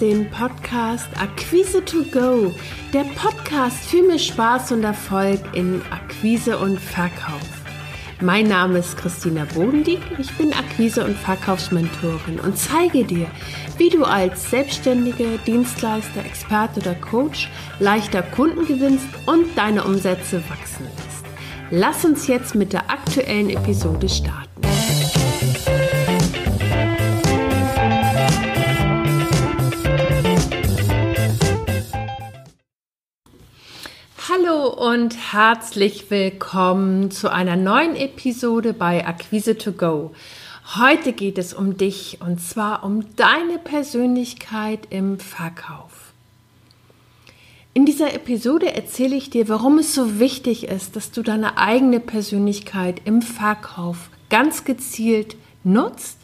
den Podcast Akquise to Go, der Podcast für mehr Spaß und Erfolg in Akquise und Verkauf. Mein Name ist Christina Bodendieck, ich bin Akquise- und Verkaufsmentorin und zeige dir, wie du als Selbstständige, Dienstleister, Experte oder Coach leichter Kunden gewinnst und deine Umsätze wachsen lässt. Lass uns jetzt mit der aktuellen Episode starten. Und herzlich willkommen zu einer neuen Episode bei Akquise to Go. Heute geht es um dich und zwar um deine Persönlichkeit im Verkauf. In dieser Episode erzähle ich dir, warum es so wichtig ist, dass du deine eigene Persönlichkeit im Verkauf ganz gezielt nutzt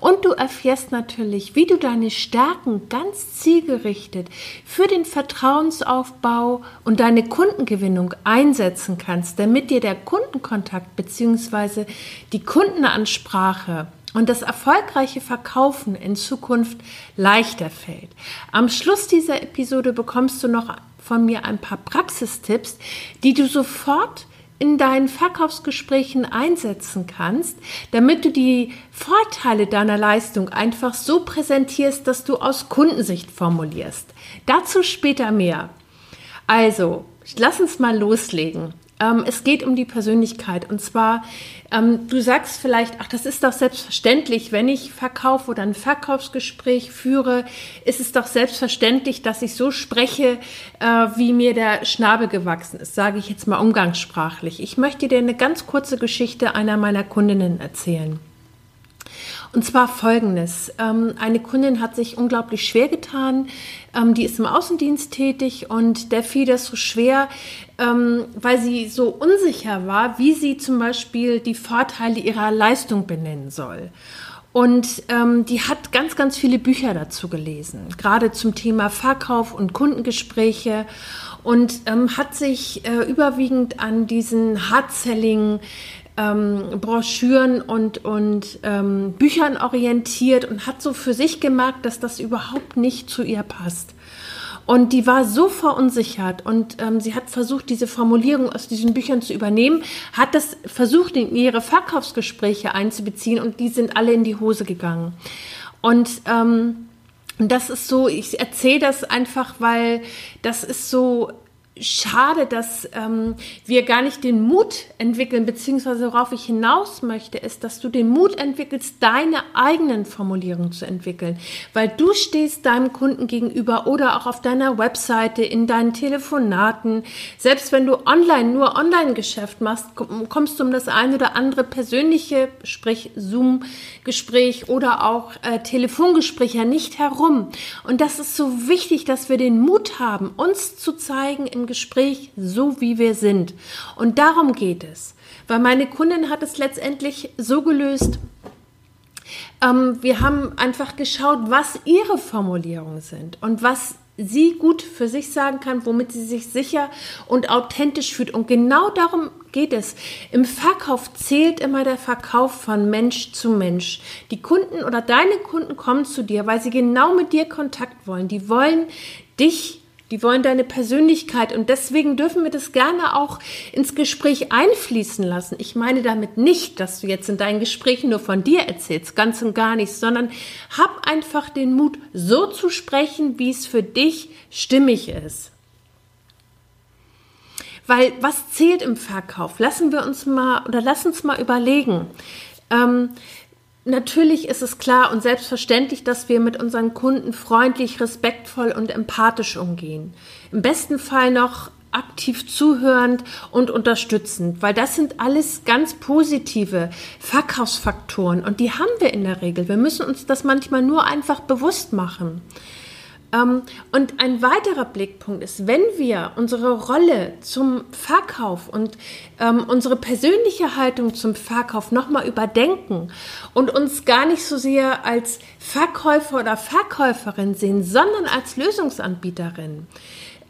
und du erfährst natürlich, wie du deine Stärken ganz zielgerichtet für den Vertrauensaufbau und deine Kundengewinnung einsetzen kannst, damit dir der Kundenkontakt bzw. die Kundenansprache und das erfolgreiche Verkaufen in Zukunft leichter fällt. Am Schluss dieser Episode bekommst du noch von mir ein paar Praxistipps, die du sofort in deinen Verkaufsgesprächen einsetzen kannst, damit du die Vorteile deiner Leistung einfach so präsentierst, dass du aus Kundensicht formulierst. Dazu später mehr. Also, lass uns mal loslegen. Ähm, es geht um die Persönlichkeit. Und zwar, ähm, du sagst vielleicht, ach, das ist doch selbstverständlich, wenn ich verkaufe oder ein Verkaufsgespräch führe, ist es doch selbstverständlich, dass ich so spreche, äh, wie mir der Schnabel gewachsen ist, sage ich jetzt mal umgangssprachlich. Ich möchte dir eine ganz kurze Geschichte einer meiner Kundinnen erzählen. Und zwar folgendes. Ähm, eine Kundin hat sich unglaublich schwer getan. Ähm, die ist im Außendienst tätig und der fiel das so schwer, ähm, weil sie so unsicher war, wie sie zum Beispiel die Vorteile ihrer Leistung benennen soll. Und ähm, die hat ganz, ganz viele Bücher dazu gelesen, gerade zum Thema Verkauf und Kundengespräche und ähm, hat sich äh, überwiegend an diesen Hard-Selling ähm, Broschüren und, und ähm, Büchern orientiert und hat so für sich gemerkt, dass das überhaupt nicht zu ihr passt. Und die war so verunsichert und ähm, sie hat versucht, diese Formulierung aus diesen Büchern zu übernehmen, hat das versucht, in ihre Verkaufsgespräche einzubeziehen und die sind alle in die Hose gegangen. Und ähm, das ist so, ich erzähle das einfach, weil das ist so schade, dass ähm, wir gar nicht den Mut entwickeln, beziehungsweise worauf ich hinaus möchte, ist, dass du den Mut entwickelst, deine eigenen Formulierungen zu entwickeln, weil du stehst deinem Kunden gegenüber oder auch auf deiner Webseite, in deinen Telefonaten, selbst wenn du online nur Online-Geschäft machst, kommst du um das eine oder andere persönliche, sprich Zoom-Gespräch oder auch äh, Telefongespräch nicht herum. Und das ist so wichtig, dass wir den Mut haben, uns zu zeigen im Gespräch so, wie wir sind. Und darum geht es. Weil meine Kundin hat es letztendlich so gelöst, ähm, wir haben einfach geschaut, was ihre Formulierungen sind und was sie gut für sich sagen kann, womit sie sich sicher und authentisch fühlt. Und genau darum geht es. Im Verkauf zählt immer der Verkauf von Mensch zu Mensch. Die Kunden oder deine Kunden kommen zu dir, weil sie genau mit dir Kontakt wollen. Die wollen dich die wollen deine Persönlichkeit und deswegen dürfen wir das gerne auch ins Gespräch einfließen lassen. Ich meine damit nicht, dass du jetzt in deinen Gesprächen nur von dir erzählst, ganz und gar nicht, sondern hab einfach den Mut, so zu sprechen, wie es für dich stimmig ist. Weil was zählt im Verkauf? Lassen wir uns mal oder lass uns mal überlegen. Ähm, Natürlich ist es klar und selbstverständlich, dass wir mit unseren Kunden freundlich, respektvoll und empathisch umgehen. Im besten Fall noch aktiv zuhörend und unterstützend, weil das sind alles ganz positive Verkaufsfaktoren und die haben wir in der Regel. Wir müssen uns das manchmal nur einfach bewusst machen. Ähm, und ein weiterer Blickpunkt ist, wenn wir unsere Rolle zum Verkauf und ähm, unsere persönliche Haltung zum Verkauf nochmal überdenken und uns gar nicht so sehr als Verkäufer oder Verkäuferin sehen, sondern als Lösungsanbieterin,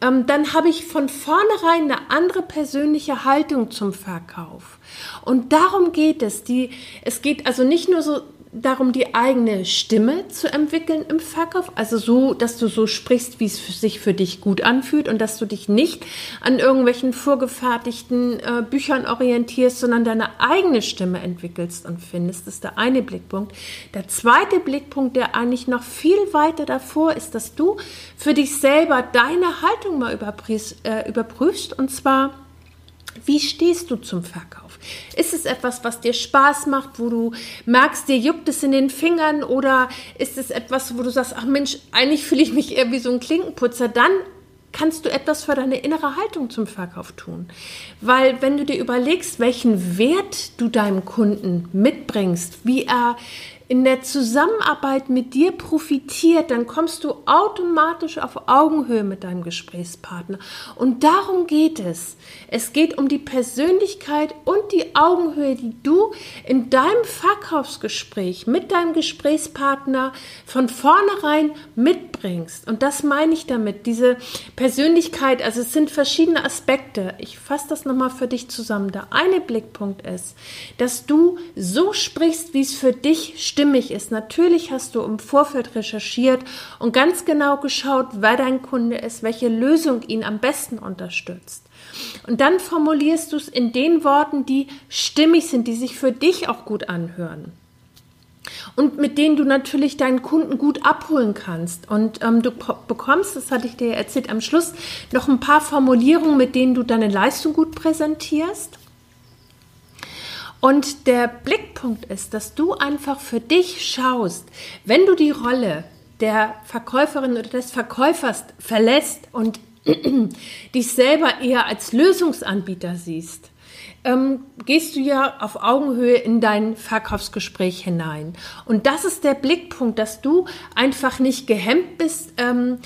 ähm, dann habe ich von vornherein eine andere persönliche Haltung zum Verkauf. Und darum geht es. Die, es geht also nicht nur so darum, die eigene Stimme zu entwickeln im Verkauf. Also so, dass du so sprichst, wie es sich für dich gut anfühlt und dass du dich nicht an irgendwelchen vorgefertigten äh, Büchern orientierst, sondern deine eigene Stimme entwickelst und findest. Das ist der eine Blickpunkt. Der zweite Blickpunkt, der eigentlich noch viel weiter davor ist, dass du für dich selber deine Haltung mal äh, überprüfst und zwar, wie stehst du zum Verkauf? Ist es etwas, was dir Spaß macht, wo du merkst, dir juckt es in den Fingern oder ist es etwas, wo du sagst, ach Mensch, eigentlich fühle ich mich eher wie so ein Klinkenputzer? Dann kannst du etwas für deine innere Haltung zum Verkauf tun. Weil wenn du dir überlegst, welchen Wert du deinem Kunden mitbringst, wie er in der Zusammenarbeit mit dir profitiert, dann kommst du automatisch auf Augenhöhe mit deinem Gesprächspartner. Und darum geht es. Es geht um die Persönlichkeit und die Augenhöhe, die du in deinem Verkaufsgespräch mit deinem Gesprächspartner von vornherein mitbringst. Und das meine ich damit. Diese Persönlichkeit, also es sind verschiedene Aspekte. Ich fasse das nochmal für dich zusammen. Der eine Blickpunkt ist, dass du so sprichst, wie es für dich stimmig ist. Natürlich hast du im Vorfeld recherchiert und ganz genau geschaut, wer dein Kunde ist, welche Lösung ihn am besten unterstützt. Und dann formulierst du es in den Worten, die stimmig sind, die sich für dich auch gut anhören. Und mit denen du natürlich deinen Kunden gut abholen kannst. Und ähm, du bekommst, das hatte ich dir erzählt am Schluss, noch ein paar Formulierungen, mit denen du deine Leistung gut präsentierst. Und der Blickpunkt ist, dass du einfach für dich schaust, wenn du die Rolle der Verkäuferin oder des Verkäufers verlässt und dich selber eher als Lösungsanbieter siehst, ähm, gehst du ja auf Augenhöhe in dein Verkaufsgespräch hinein. Und das ist der Blickpunkt, dass du einfach nicht gehemmt bist, ähm,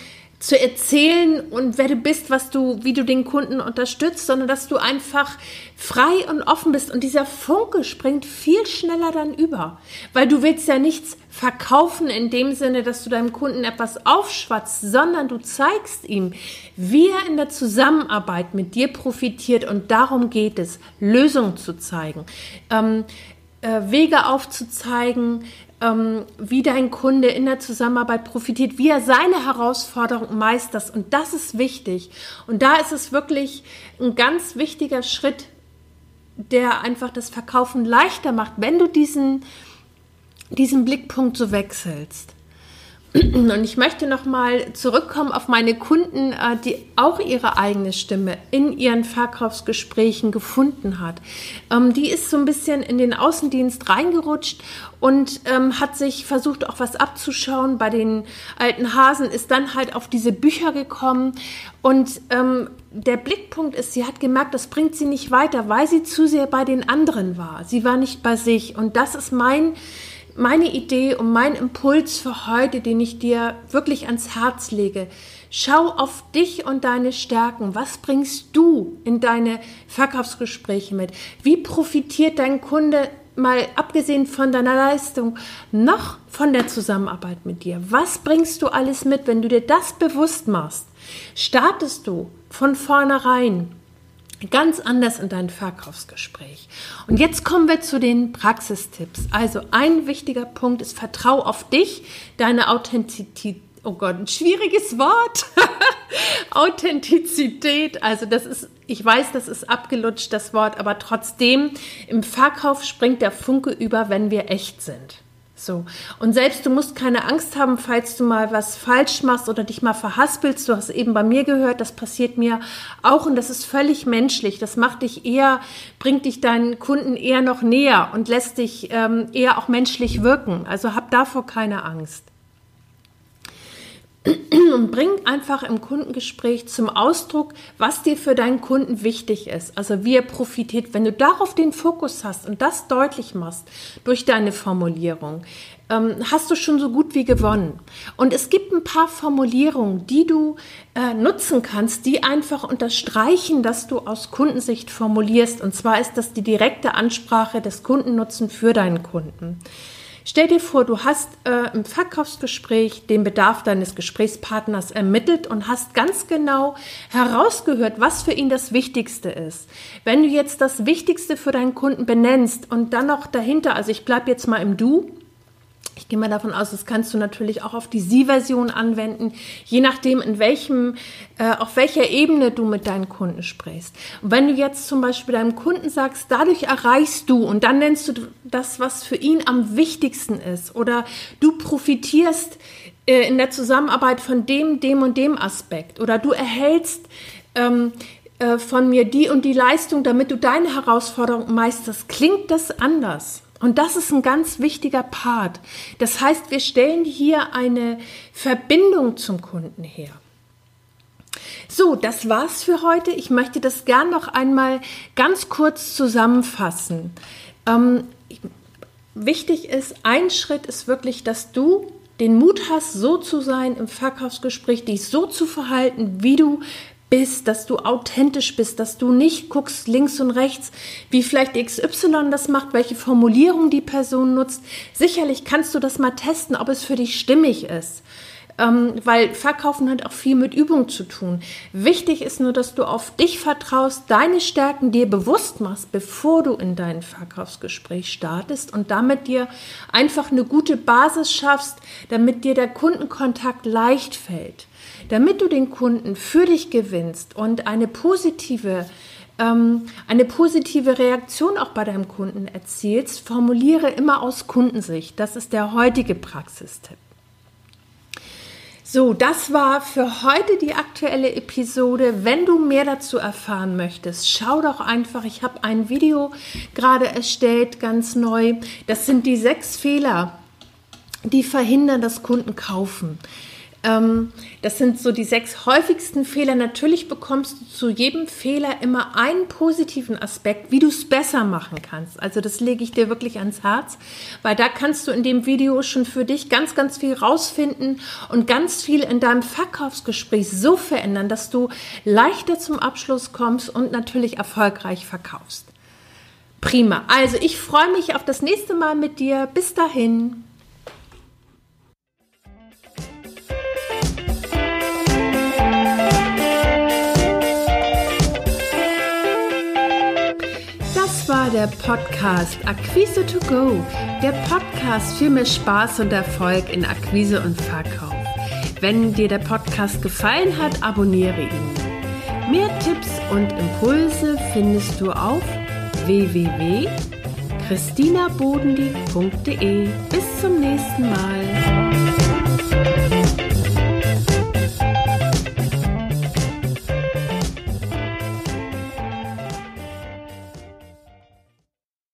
zu erzählen und wer du bist, was du, wie du den Kunden unterstützt, sondern dass du einfach frei und offen bist. Und dieser Funke springt viel schneller dann über, weil du willst ja nichts verkaufen in dem Sinne, dass du deinem Kunden etwas aufschwatzt, sondern du zeigst ihm, wie er in der Zusammenarbeit mit dir profitiert. Und darum geht es, Lösungen zu zeigen, ähm, äh, Wege aufzuzeigen, ähm, wie dein Kunde in der Zusammenarbeit profitiert, wie er seine Herausforderung meistert. Und das ist wichtig. Und da ist es wirklich ein ganz wichtiger Schritt, der einfach das Verkaufen leichter macht, wenn du diesen, diesen Blickpunkt so wechselst. Und ich möchte nochmal zurückkommen auf meine Kunden, äh, die auch ihre eigene Stimme in ihren Verkaufsgesprächen gefunden hat. Ähm, die ist so ein bisschen in den Außendienst reingerutscht und ähm, hat sich versucht, auch was abzuschauen. Bei den alten Hasen ist dann halt auf diese Bücher gekommen und ähm, der Blickpunkt ist, sie hat gemerkt, das bringt sie nicht weiter, weil sie zu sehr bei den anderen war. Sie war nicht bei sich. Und das ist mein meine Idee und mein Impuls für heute, den ich dir wirklich ans Herz lege. Schau auf dich und deine Stärken. Was bringst du in deine Verkaufsgespräche mit? Wie profitiert dein Kunde mal abgesehen von deiner Leistung noch von der Zusammenarbeit mit dir? Was bringst du alles mit, wenn du dir das bewusst machst? Startest du von vornherein ganz anders in dein Verkaufsgespräch. Und jetzt kommen wir zu den Praxistipps. Also ein wichtiger Punkt ist, vertrau auf dich, deine Authentizität. Oh Gott, ein schwieriges Wort. Authentizität. Also das ist, ich weiß, das ist abgelutscht, das Wort, aber trotzdem, im Verkauf springt der Funke über, wenn wir echt sind. So. Und selbst du musst keine Angst haben, falls du mal was falsch machst oder dich mal verhaspelst. Du hast eben bei mir gehört, das passiert mir auch und das ist völlig menschlich. Das macht dich eher, bringt dich deinen Kunden eher noch näher und lässt dich ähm, eher auch menschlich wirken. Also hab davor keine Angst und bring einfach im Kundengespräch zum Ausdruck, was dir für deinen Kunden wichtig ist. Also wie er profitiert. Wenn du darauf den Fokus hast und das deutlich machst durch deine Formulierung, ähm, hast du schon so gut wie gewonnen. Und es gibt ein paar Formulierungen, die du äh, nutzen kannst, die einfach unterstreichen, dass du aus Kundensicht formulierst. Und zwar ist das die direkte Ansprache des Kundennutzen für deinen Kunden. Stell dir vor, du hast äh, im Verkaufsgespräch den Bedarf deines Gesprächspartners ermittelt und hast ganz genau herausgehört, was für ihn das Wichtigste ist. Wenn du jetzt das Wichtigste für deinen Kunden benennst und dann noch dahinter, also ich bleibe jetzt mal im Du, Ich gehe mal davon aus, das kannst du natürlich auch auf die Sie-Version anwenden, je nachdem, in welchem, äh, auf welcher Ebene du mit deinen Kunden sprichst. Und wenn du jetzt zum Beispiel deinem Kunden sagst, dadurch erreichst du und dann nennst du das, was für ihn am wichtigsten ist oder du profitierst äh, in der Zusammenarbeit von dem, dem und dem Aspekt oder du erhältst ähm, äh, von mir die und die Leistung, damit du deine Herausforderung meisterst, klingt das anders. Und das ist ein ganz wichtiger Part. Das heißt, wir stellen hier eine Verbindung zum Kunden her. So, das war's für heute. Ich möchte das gern noch einmal ganz kurz zusammenfassen. Ähm, wichtig ist, ein Schritt ist wirklich, dass du den Mut hast, so zu sein im Verkaufsgespräch, dich so zu verhalten, wie du bist, dass du authentisch bist, dass du nicht guckst links und rechts, wie vielleicht XY das macht, welche Formulierung die Person nutzt. Sicherlich kannst du das mal testen, ob es für dich stimmig ist. Ähm, weil Verkaufen hat auch viel mit Übung zu tun. Wichtig ist nur, dass du auf dich vertraust, deine Stärken dir bewusst machst, bevor du in dein Verkaufsgespräch startest und damit dir einfach eine gute Basis schaffst, damit dir der Kundenkontakt leicht fällt. Damit du den Kunden für dich gewinnst und eine positive ähm, eine positive Reaktion auch bei deinem Kunden erzielst, formuliere immer aus Kundensicht. Das ist der heutige Praxistipp. So, das war für heute die aktuelle Episode. Wenn du mehr dazu erfahren möchtest, schau doch einfach. Ich habe ein Video gerade erstellt, ganz neu. Das sind die sechs Fehler, die verhindern, dass Kunden kaufen. Ähm, das sind so die sechs häufigsten Fehler. Natürlich bekommst du zu jedem Fehler immer einen positiven Aspekt, wie du es besser machen kannst. Also das lege ich dir wirklich ans Herz, weil da kannst du in dem Video schon für dich ganz, ganz viel rausfinden und ganz viel in deinem Verkaufsgespräch so verändern, dass du leichter zum Abschluss kommst und natürlich erfolgreich verkaufst. Prima. Also ich freue mich auf das nächste Mal mit dir. Bis dahin. Der Podcast Akquise to Go, der Podcast für mehr Spaß und Erfolg in Akquise und Verkauf. Wenn dir der Podcast gefallen hat, abonniere ihn. Mehr Tipps und Impulse findest du auf www.christinabodendieck.de. Bis zum nächsten Mal.